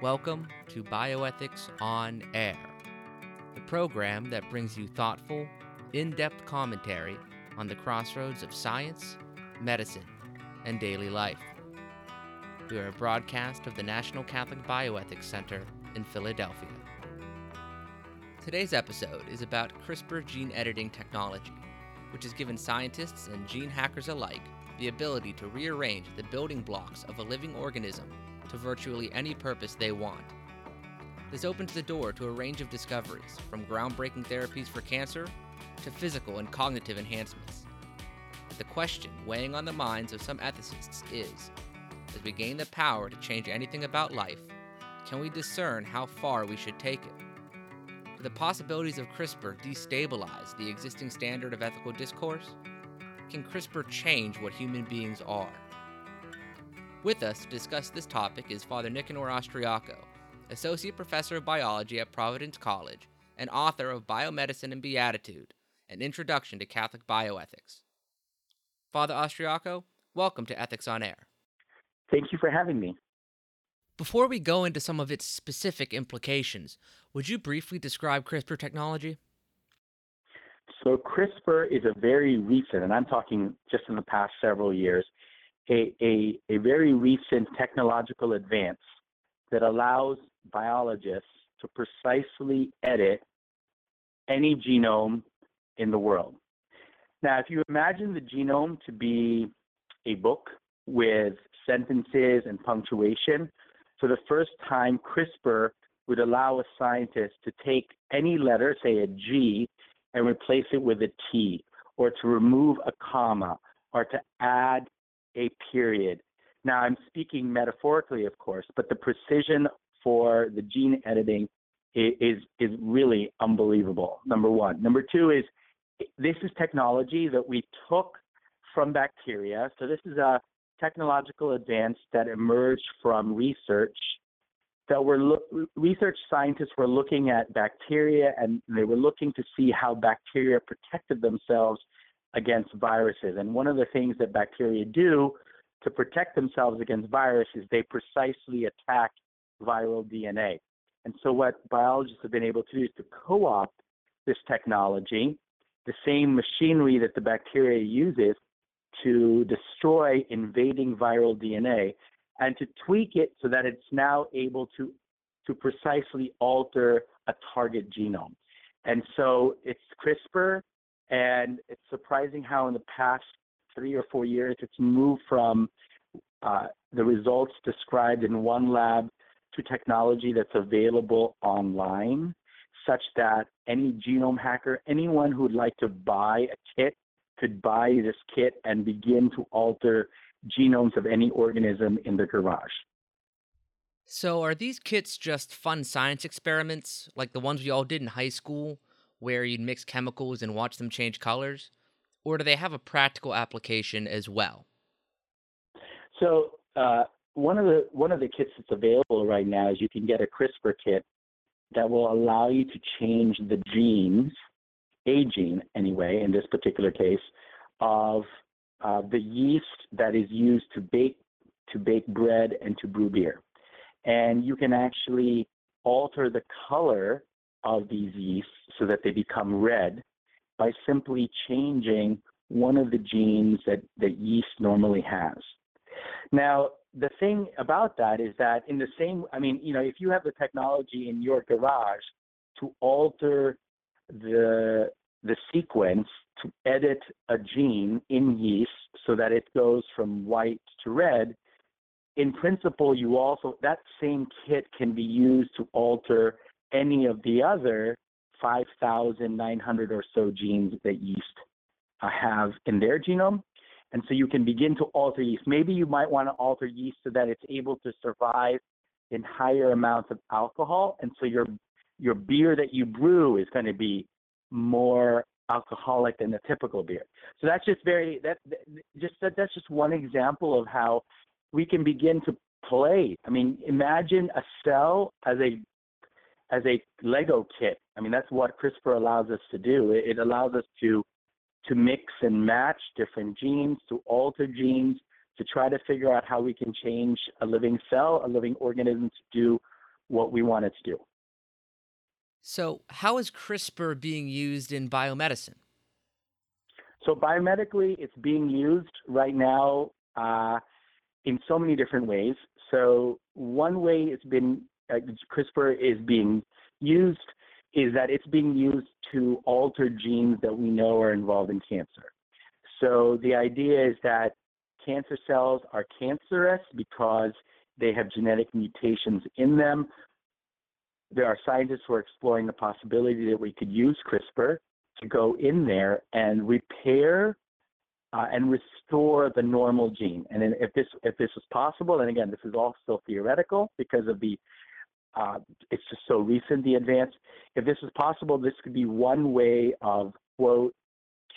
Welcome to Bioethics on Air, the program that brings you thoughtful, in depth commentary on the crossroads of science, medicine, and daily life. We are a broadcast of the National Catholic Bioethics Center in Philadelphia. Today's episode is about CRISPR gene editing technology, which has given scientists and gene hackers alike the ability to rearrange the building blocks of a living organism to virtually any purpose they want. This opens the door to a range of discoveries, from groundbreaking therapies for cancer to physical and cognitive enhancements. The question weighing on the minds of some ethicists is as we gain the power to change anything about life, can we discern how far we should take it? Do the possibilities of CRISPR destabilize the existing standard of ethical discourse? Can CRISPR change what human beings are? With us to discuss this topic is Father Nicanor Austriaco, Associate Professor of Biology at Providence College and author of Biomedicine and Beatitude An Introduction to Catholic Bioethics. Father Austriaco, welcome to Ethics on Air. Thank you for having me. Before we go into some of its specific implications, would you briefly describe CRISPR technology? So CRISPR is a very recent, and I'm talking just in the past several years, a, a, a very recent technological advance that allows biologists to precisely edit any genome in the world. Now, if you imagine the genome to be a book with sentences and punctuation, for the first time, CRISPR would allow a scientist to take any letter, say a G, and replace it with a T, or to remove a comma, or to add a period. Now, I'm speaking metaphorically, of course, but the precision for the gene editing is, is really unbelievable, number one. Number two is this is technology that we took from bacteria. So this is a technological advance that emerged from research that were lo- research scientists were looking at bacteria and they were looking to see how bacteria protected themselves against viruses. And one of the things that bacteria do to protect themselves against viruses, they precisely attack viral DNA. And so what biologists have been able to do is to co-opt this technology, the same machinery that the bacteria uses to destroy invading viral DNA and to tweak it so that it's now able to, to precisely alter a target genome. And so it's CRISPR, and it's surprising how in the past three or four years it's moved from uh, the results described in one lab to technology that's available online, such that any genome hacker, anyone who would like to buy a kit, could buy this kit and begin to alter genomes of any organism in the garage. So, are these kits just fun science experiments like the ones we all did in high school, where you'd mix chemicals and watch them change colors? Or do they have a practical application as well? So, uh, one of the one of the kits that's available right now is you can get a CRISPR kit that will allow you to change the genes, a gene anyway, in this particular case, of uh, the yeast that is used to bake to bake bread and to brew beer. And you can actually alter the color of these yeasts so that they become red by simply changing one of the genes that, that yeast normally has. Now, the thing about that is that in the same, I mean, you know, if you have the technology in your garage to alter the the sequence to edit a gene in yeast so that it goes from white to red, in principle, you also, that same kit can be used to alter any of the other 5,900 or so genes that yeast uh, have in their genome. And so you can begin to alter yeast. Maybe you might want to alter yeast so that it's able to survive in higher amounts of alcohol. And so your your beer that you brew is going to be more alcoholic than the typical beer. So that's just very that just that, that's just one example of how we can begin to play. I mean, imagine a cell as a as a Lego kit. I mean, that's what CRISPR allows us to do. It, allows us to to mix and match different genes, to alter genes, to try to figure out how we can change a living cell, a living organism to do what we want it to do. So, how is CRISPR being used in biomedicine? So, biomedically, it's being used right now uh, in so many different ways. So, one way it's been uh, CRISPR is being used is that it's being used to alter genes that we know are involved in cancer. So, the idea is that cancer cells are cancerous because they have genetic mutations in them. There are scientists who are exploring the possibility that we could use CRISPR to go in there and repair uh, and restore the normal gene. And if this if this is possible, and again, this is all still theoretical because of the uh, it's just so recent the advance. If this is possible, this could be one way of quote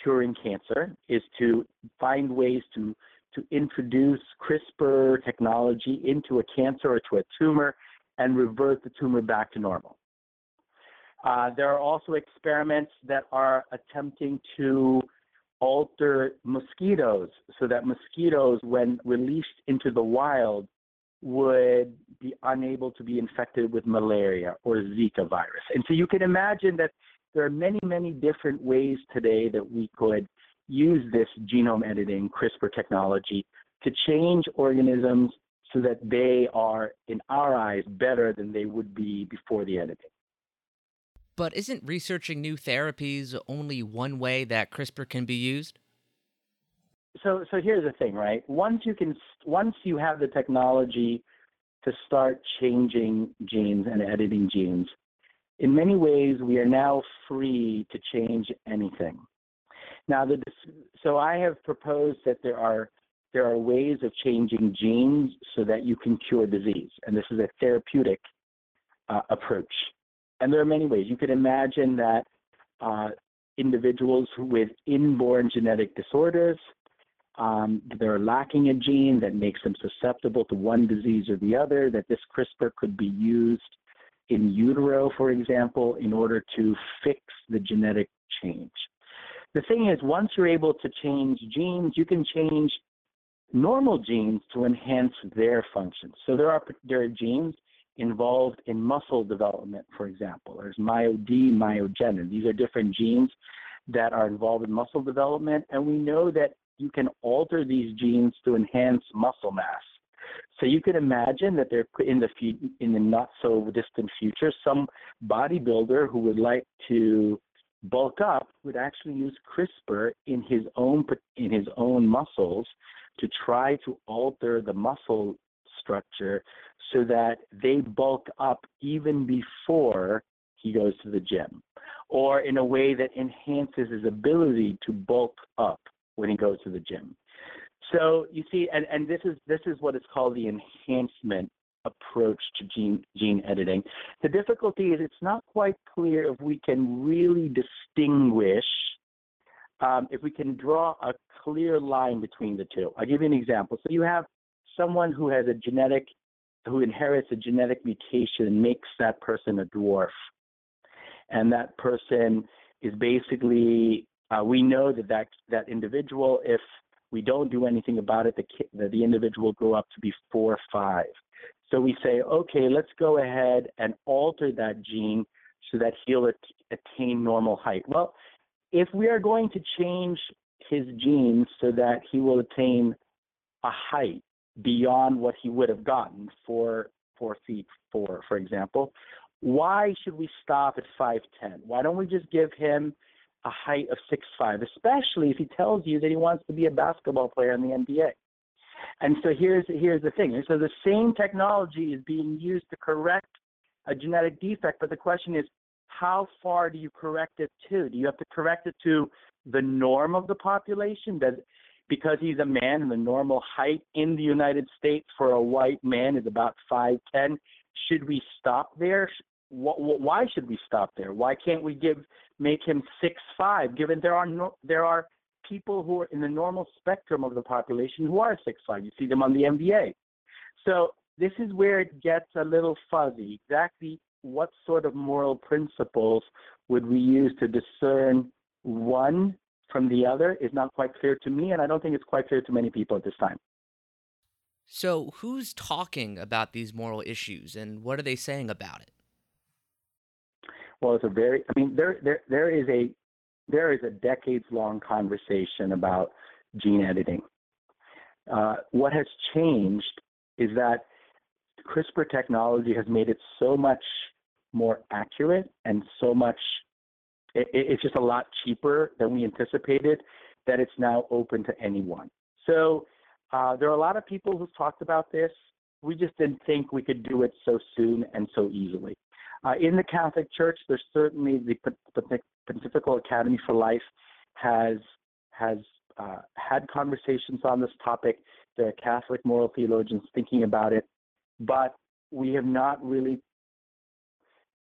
curing cancer is to find ways to to introduce CRISPR technology into a cancer or to a tumor and revert the tumor back to normal. Uh, there are also experiments that are attempting to alter mosquitoes so that mosquitoes, when released into the wild, would be unable to be infected with malaria or Zika virus. And so you can imagine that there are many, many different ways today that we could use this genome editing CRISPR technology to change organisms so that they are, in our eyes, better than they would be before the editing. But isn't researching new therapies only one way that CRISPR can be used? So, so here's the thing, right? Once you can, once you have the technology to start changing genes and editing genes, in many ways we are now free to change anything. Now, the, so I have proposed that there are there are ways of changing genes so that you can cure disease, and this is a therapeutic uh, approach. And there are many ways. You could imagine that uh, individuals with inborn genetic disorders, um, they're lacking a gene that makes them susceptible to one disease or the other, that this CRISPR could be used in utero, for example, in order to fix the genetic change. The thing is, once you're able to change genes, you can change normal genes to enhance their function. So there are there are genes involved in muscle development, for example. There's MyoD, myogenin. These are different genes that are involved in muscle development, and we know that you can alter these genes to enhance muscle mass. So you can imagine that there in the in the not so distant future, some bodybuilder who would like to bulk up would actually use CRISPR in his own in his own muscles to try to alter the muscle structure so that they bulk up even before he goes to the gym or in a way that enhances his ability to bulk up when he goes to the gym. So you see, and, and this is this is what is called the enhancement approach to gene gene editing. The difficulty is it's not quite clear if we can really distinguish um, if we can draw a clear line between the two. I'll give you an example. So you have someone who has a genetic who inherits a genetic mutation and makes that person a dwarf. And that person is basically uh, we know that, that that individual, if we don't do anything about it, the, the, the individual will grow up to be four or five. So we say, okay, let's go ahead and alter that gene so that he'll attain normal height. Well, if we are going to change his genes so that he will attain a height beyond what he would have gotten for four feet four, for example, why should we stop at 5'10? Why don't we just give him a height of six five, especially if he tells you that he wants to be a basketball player in the NBA? And so here's here's the thing. So the same technology is being used to correct a genetic defect, but the question is, how far do you correct it to? Do you have to correct it to the norm of the population? That because he's a man and the normal height in the United States for a white man is about five ten, should we stop there? Why should we stop there? Why can't we give make him six five? Given there are no, there are people who are in the normal spectrum of the population who are six five. You see them on the NBA. So this is where it gets a little fuzzy. Exactly what sort of moral principles would we use to discern one from the other is not quite clear to me, and I don't think it's quite clear to many people at this time. So, who's talking about these moral issues and what are they saying about it? Well, it's a very, I mean, there, there, there is a, there is a decades long conversation about gene editing. Uh, what has changed is that CRISPR technology has made it so much more accurate and so much, it, it's just a lot cheaper than we anticipated that it's now open to anyone. So uh, there are a lot of people who've talked about this. We just didn't think we could do it so soon and so easily. Uh, in the Catholic Church, there's certainly the Pontifical Academy for Life has has uh, had conversations on this topic. Are Catholic moral theologians thinking about it, but we have not really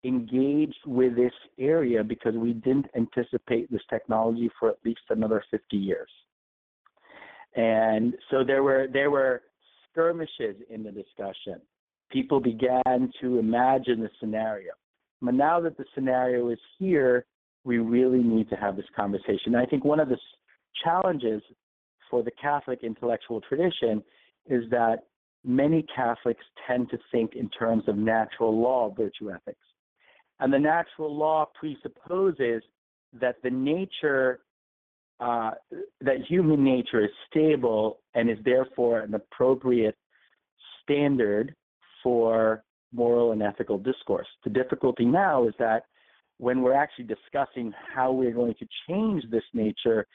engaged with this area because we didn't anticipate this technology for at least another 50 years. And so there were there were skirmishes in the discussion. People began to imagine the scenario. But now that the scenario is here, we really need to have this conversation. And I think one of the challenges for the Catholic intellectual tradition is that many Catholics tend to think in terms of natural law virtue ethics. And the natural law presupposes that the nature uh, that human nature is stable and is therefore an appropriate standard for moral and ethical discourse. The difficulty now is that when we're actually discussing how we're going to change this nature,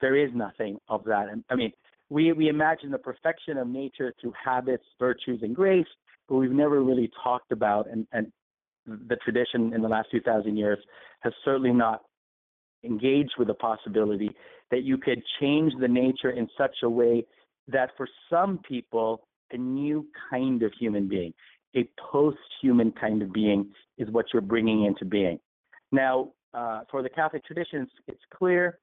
there is nothing of that. I mean, we, we imagine the perfection of nature through habits, virtues, and grace, but we've never really talked about, and, and the tradition in the last 2,000 years has certainly not engaged with the possibility that you could change the nature in such a way that for some people, a new kind of human being, a post human kind of being, is what you're bringing into being. Now, uh, for the Catholic traditions, it's clear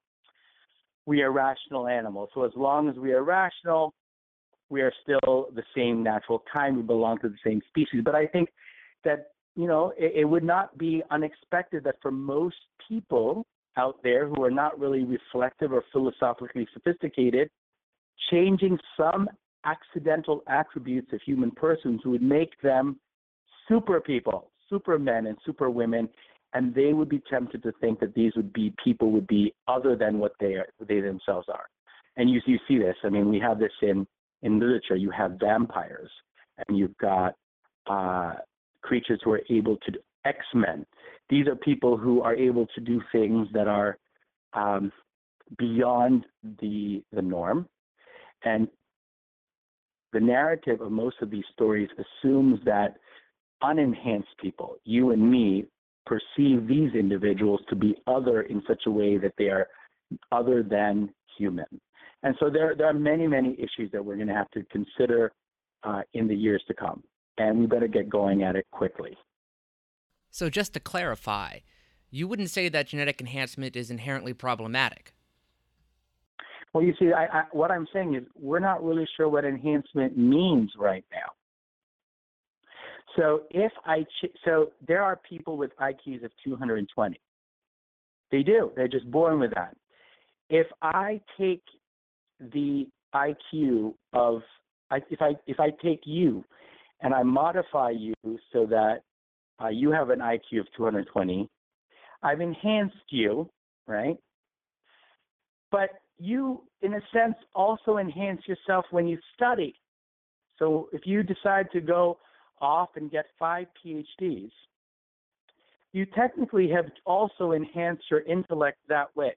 we are rational animals. So as long as we are rational, we are still the same natural kind. We belong to the same species. But I think that you know it, it would not be unexpected that for most people, out there who are not really reflective or philosophically sophisticated, changing some accidental attributes of human persons would make them super people, supermen and super women, and they would be tempted to think that these would be people would be other than what they are, they themselves are. And you, you see this. I mean, we have this in in literature. You have vampires, and you've got uh, creatures who are able to X Men. These are people who are able to do things that are um, beyond the the norm, and the narrative of most of these stories assumes that unenhanced people, you and me, perceive these individuals to be other in such a way that they are other than human. And so there, there are many, many issues that we're going to have to consider uh, in the years to come. And we better get going at it quickly. So, just to clarify, you wouldn't say that genetic enhancement is inherently problematic. Well, you see, I, I, what I'm saying is we're not really sure what enhancement means right now. So if I ch- so there are people with IQs of 220. They do. They're just born with that. If I take the IQ of if I if I take you and I modify you so that uh, you have an IQ of 220. I've enhanced you, right? But you, in a sense, also enhance yourself when you study. So if you decide to go off and get five PhDs, you technically have also enhanced your intellect that way.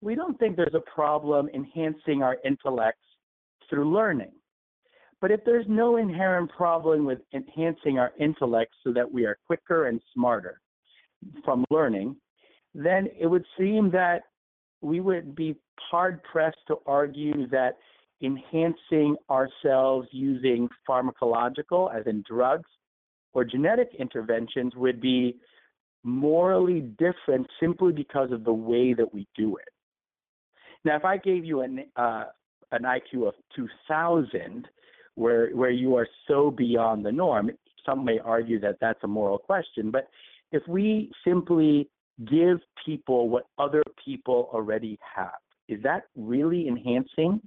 We don't think there's a problem enhancing our intellects through learning. But if there's no inherent problem with enhancing our intellect so that we are quicker and smarter from learning, then it would seem that we would be hard pressed to argue that enhancing ourselves using pharmacological, as in drugs, or genetic interventions would be morally different simply because of the way that we do it. Now, if I gave you an, uh, an IQ of 2000, where where you are so beyond the norm. Some may argue that that's a moral question, but if we simply give people what other people already have, is that really enhancing,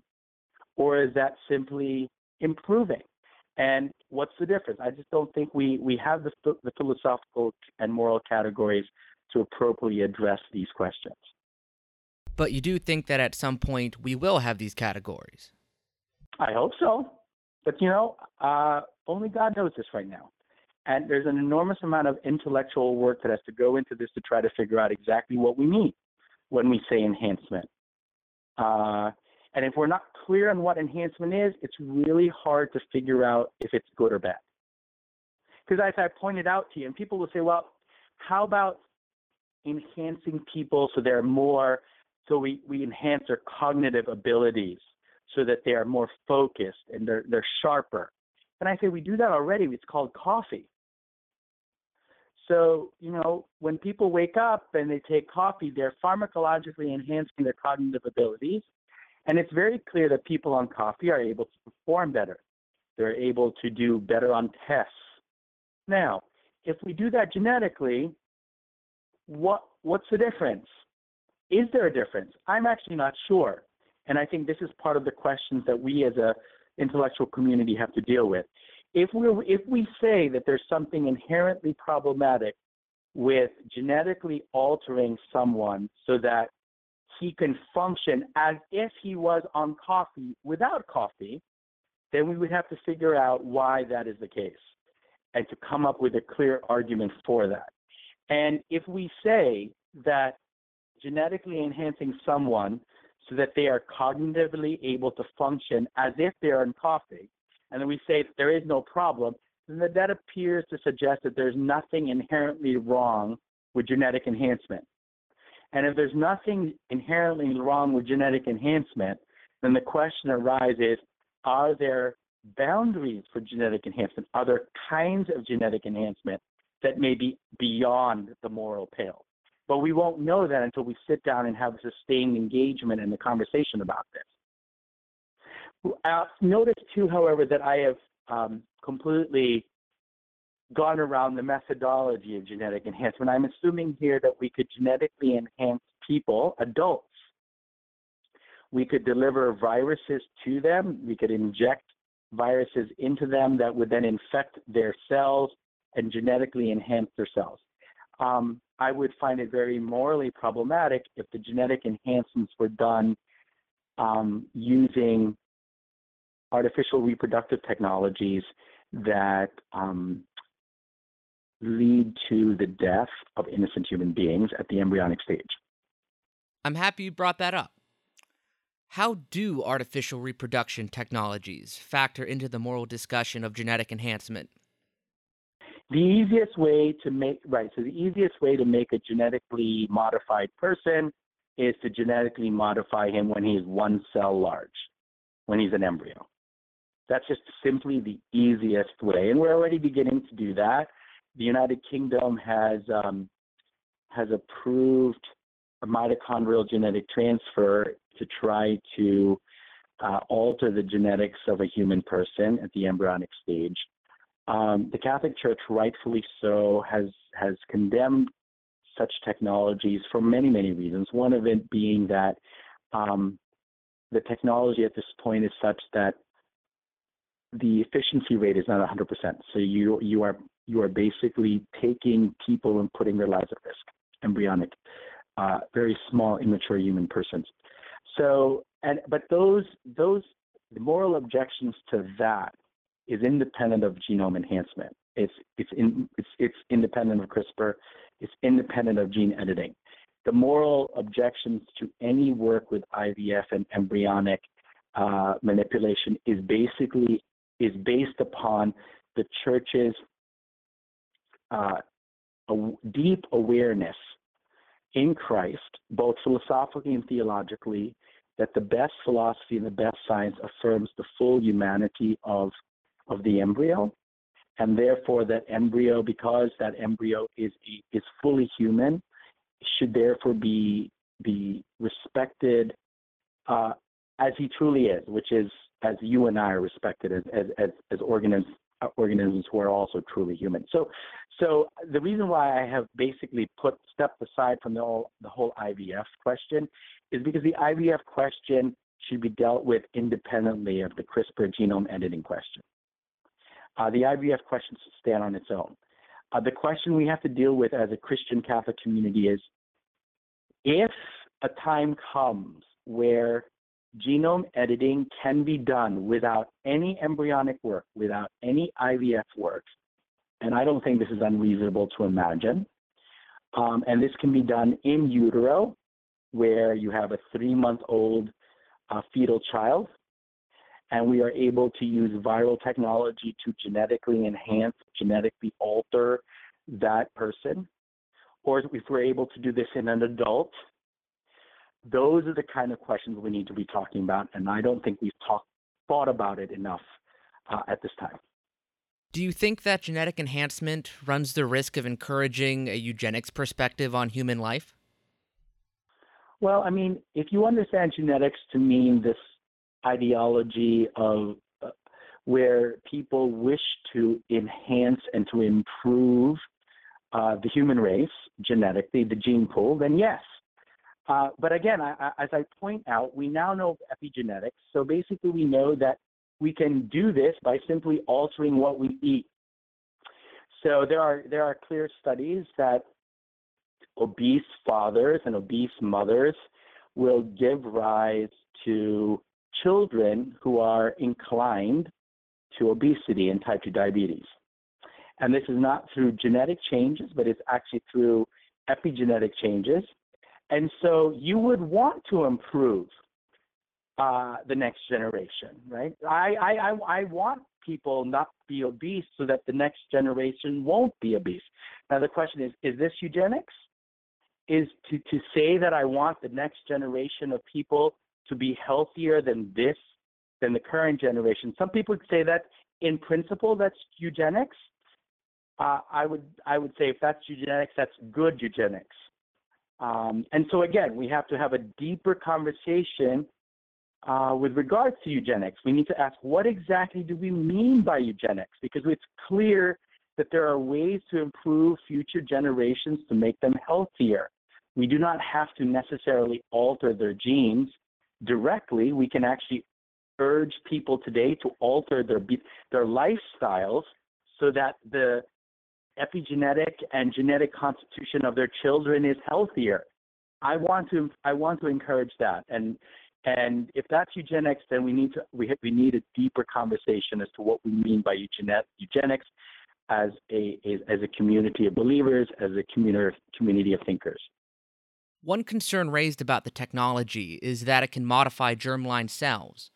or is that simply improving. And what's the difference? I just don't think we, we have the, the philosophical and moral categories to appropriately address these questions. But you do think that at some point we will have these categories? I hope so. But you know, uh, only God knows this right now. And there's an enormous amount of intellectual work that has to go into this to try to figure out exactly what we mean when we say enhancement. Uh, and if we're not clear on what enhancement is, it's really hard to figure out if it's good or bad. Because as I pointed out to you, and people will say, well, how about enhancing people so they're more, so we, we enhance their cognitive abilities so that they are more focused and they're, they're sharper. And I say, we do that already. It's called coffee. So, you know, when people wake up and they take coffee, they're pharmacologically enhancing their cognitive abilities. And it's very clear that people on coffee are able to perform better. They're able to do better on tests. Now, if we do that genetically, what what's the difference? Is there a difference? I'm actually not sure. And I think this is part of the questions that we as a intellectual community have to deal with. If we if we say that there's something inherently problematic with genetically altering someone so that he can function as if he was on coffee without coffee, then we would have to figure out why that is the case and to come up with a clear argument for that. And if we say that genetically enhancing someone so that they are cognitively able to function as if they're on coffee, and then we say there is no problem, then that appears to suggest that there's nothing inherently wrong with genetic enhancement. And if there's nothing inherently wrong with genetic enhancement, then the question arises are there boundaries for genetic enhancement? Are there kinds of genetic enhancement that may be beyond the moral pale? But we won't know that until we sit down and have a sustained engagement in the conversation about this. Uh, notice too, however, that I have um, completely gone around the methodology of genetic enhancement. I'm assuming here that we could genetically enhance people, adults. We could deliver viruses to them. We could inject viruses into them that would then infect their cells and genetically enhance their cells. Um, I would find it very morally problematic if the genetic enhancements were done um, using artificial reproductive technologies that um, lead to the death of innocent human beings at the embryonic stage. I'm happy you brought that up. How do artificial reproduction technologies factor into the moral discussion of genetic enhancement? The easiest way to make right, so the easiest way to make a genetically modified person is to genetically modify him when he's one cell large, when he's an embryo. That's just simply the easiest way, and we're already beginning to do that the United Kingdom has um, has approved a mitochondrial genetic transfer to try to uh, alter the genetics of a human person at the embryonic stage. Um, the Catholic Church, rightfully so, has has condemned such technologies for many many reasons. One of it being that um, the technology at this point is such that the efficiency rate is not 100%. So you you are you are basically taking people and putting their lives at risk, embryonic, uh, very small, immature human persons. So, and but those those the moral objections to that is independent of genome enhancement. It's it's in, it's it's independent of CRISPR. It's independent of gene editing. The moral objections to any work with IVF and embryonic uh, manipulation is basically is based upon the church's uh, deep awareness in Christ, both philosophically and theologically, that the best philosophy and the best science affirms the full humanity of of the embryo, and therefore that embryo, because that embryo is is fully human, should therefore be be respected uh, as he truly is, which is as you and I are respected as as as, as organisms uh, organisms who are also truly human. So, so the reason why I have basically put stepped aside from the whole the whole IVF question is because the IVF question should be dealt with independently of the CRISPR genome editing question. Uh, the IVF question should stand on its own. Uh, the question we have to deal with as a Christian Catholic community is if a time comes where genome editing can be done without any embryonic work, without any IVF work, and I don't think this is unreasonable to imagine. Um, and this can be done in utero, where you have a three month old uh, fetal child, and we are able to use viral technology to genetically enhance, genetically alter that person. Or if we're able to do this in an adult, those are the kind of questions we need to be talking about, and I don't think we've talked thought about it enough uh, at this time. Do you think that genetic enhancement runs the risk of encouraging a eugenics perspective on human life? Well, I mean, if you understand genetics to mean this ideology of uh, where people wish to enhance and to improve uh, the human race genetically, the gene pool, then yes. Uh, but again, I, I, as I point out, we now know epigenetics. So basically, we know that we can do this by simply altering what we eat. So there are there are clear studies that obese fathers and obese mothers will give rise to children who are inclined to obesity and type 2 diabetes. And this is not through genetic changes, but it's actually through epigenetic changes. And so you would want to improve uh, the next generation, right? I, I, I, I want people not to be obese so that the next generation won't be obese. Now the question is, is this eugenics? Is to, to say that I want the next generation of people to be healthier than this, than the current generation. Some people would say that in principle that's eugenics. Uh, I would I would say if that's eugenics, that's good eugenics. Um, and so again, we have to have a deeper conversation uh, with regards to eugenics. We need to ask what exactly do we mean by eugenics? Because it's clear that there are ways to improve future generations to make them healthier. We do not have to necessarily alter their genes directly, we can actually urge people today to alter their their lifestyles so that the epigenetic and genetic constitution of their children is healthier. I want to I want to encourage that and and if that's eugenics, then we need to we we need a deeper conversation as to what we mean by eugenics as a as a community of believers, as a community community of thinkers. One concern raised about the technology is that it can modify germline cells.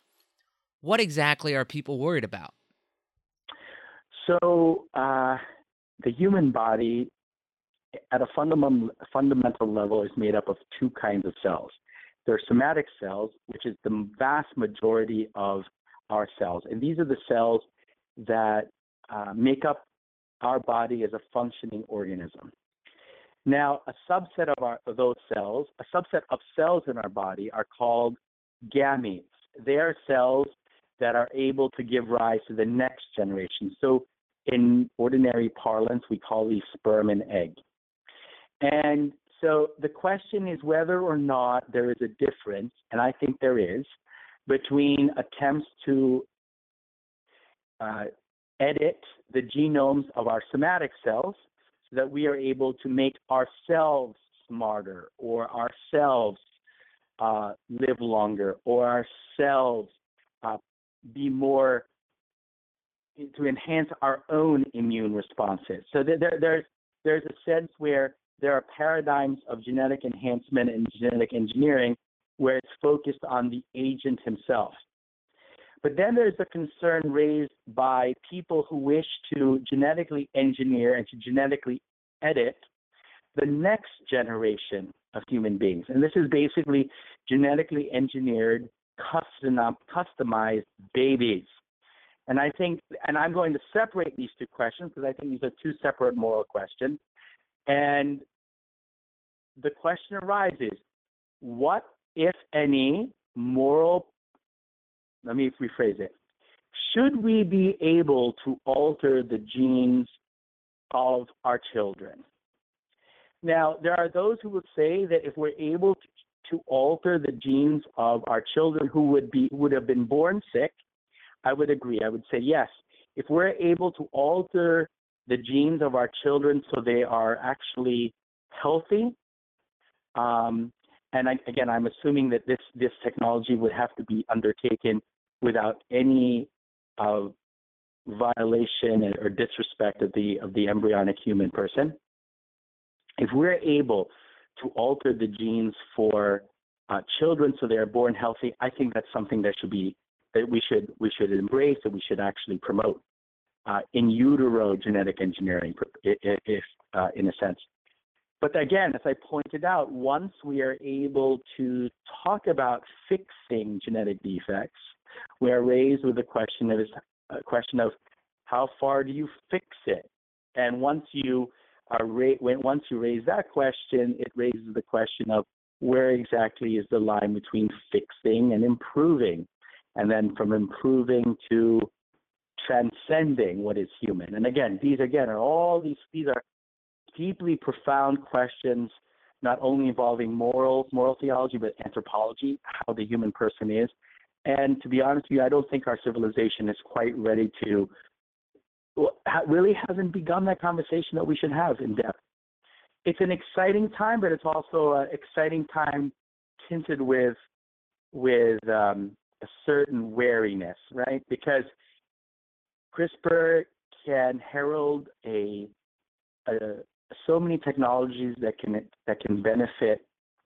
What exactly are people worried about? So, uh, the human body, at a fundamental, fundamental level, is made up of two kinds of cells. There are somatic cells, which is the vast majority of our cells. And these are the cells that uh, make up our body as a functioning organism. Now, a subset of, our, of those cells, a subset of cells in our body are called gametes. They are cells that are able to give rise to the next generation. So, in ordinary parlance, we call these sperm and egg. And so the question is whether or not there is a difference, and I think there is, between attempts to uh, edit the genomes of our somatic cells so that we are able to make ourselves smarter or ourselves uh, live longer or ourselves uh, be more to enhance our own immune responses. So there, there's there's a sense where there are paradigms of genetic enhancement and genetic engineering where it's focused on the agent himself. But then there's a concern raised by people who wish to genetically engineer and to genetically edit the next generation of human beings. And this is basically genetically engineered, custom, customized babies. And I think, and I'm going to separate these two questions because I think these are two separate moral questions. And the question arises what, if any, moral let me rephrase it. Should we be able to alter the genes of our children? Now, there are those who would say that if we're able to alter the genes of our children who would be would have been born sick, I would agree. I would say yes. If we're able to alter the genes of our children so they are actually healthy, um, and I, again, I'm assuming that this this technology would have to be undertaken without any uh, violation or disrespect of the of the embryonic human person. If we're able to alter the genes for uh, children so they are born healthy, I think that's something that should be that we should we should embrace and we should actually promote uh, in utero genetic engineering, if uh, in a sense. But again, as I pointed out, once we are able to talk about fixing genetic defects, we are raised with the question of a question of how far do you fix it? And once you are ra- when, once you raise that question, it raises the question of where exactly is the line between fixing and improving, and then from improving to transcending what is human. And again, these again are all these these are deeply profound questions, not only involving morals, moral theology, but anthropology, how the human person is. And to be honest with you, I don't think our civilization is quite ready to really hasn't begun that conversation that we should have in depth. It's an exciting time, but it's also an exciting time tinted with with um, a certain wariness, right? Because CRISPR can herald a, a so many technologies that can that can benefit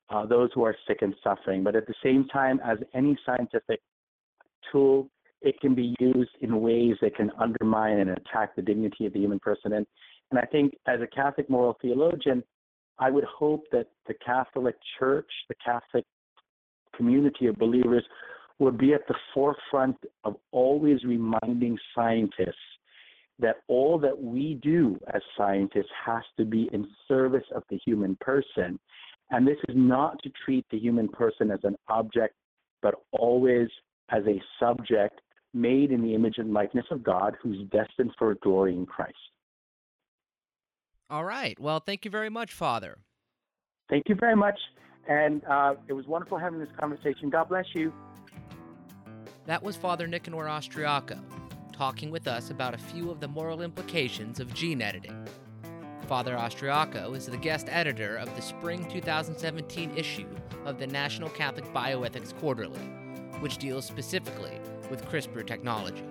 uh, those who are sick and suffering, but at the same time, as any scientific tool, it can be used in ways that can undermine and attack the dignity of the human person. And, and I think as a Catholic moral theologian, I would hope that the Catholic Church, the Catholic community of believers, would be at the forefront of always reminding scientists that all that we do as scientists has to be in service of the human person. And this is not to treat the human person as an object, but always as a subject made in the image and likeness of God who's destined for glory in Christ. All right. Well, thank you very much, Father. Thank you very much. And uh, it was wonderful having this conversation. God bless you. That was Father Nicanor Austriaco talking with us about a few of the moral implications of gene editing. Father Austriaco is the guest editor of the spring 2017 issue of the National Catholic Bioethics Quarterly, which deals specifically with CRISPR technology.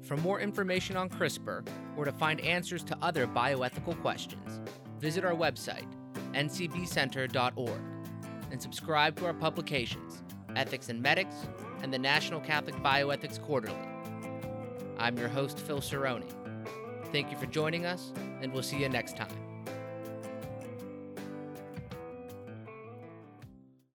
For more information on CRISPR or to find answers to other bioethical questions, visit our website, ncbcenter.org, and subscribe to our publications, Ethics and Medics and the National Catholic Bioethics Quarterly. I'm your host, Phil Cerrone. Thank you for joining us, and we'll see you next time.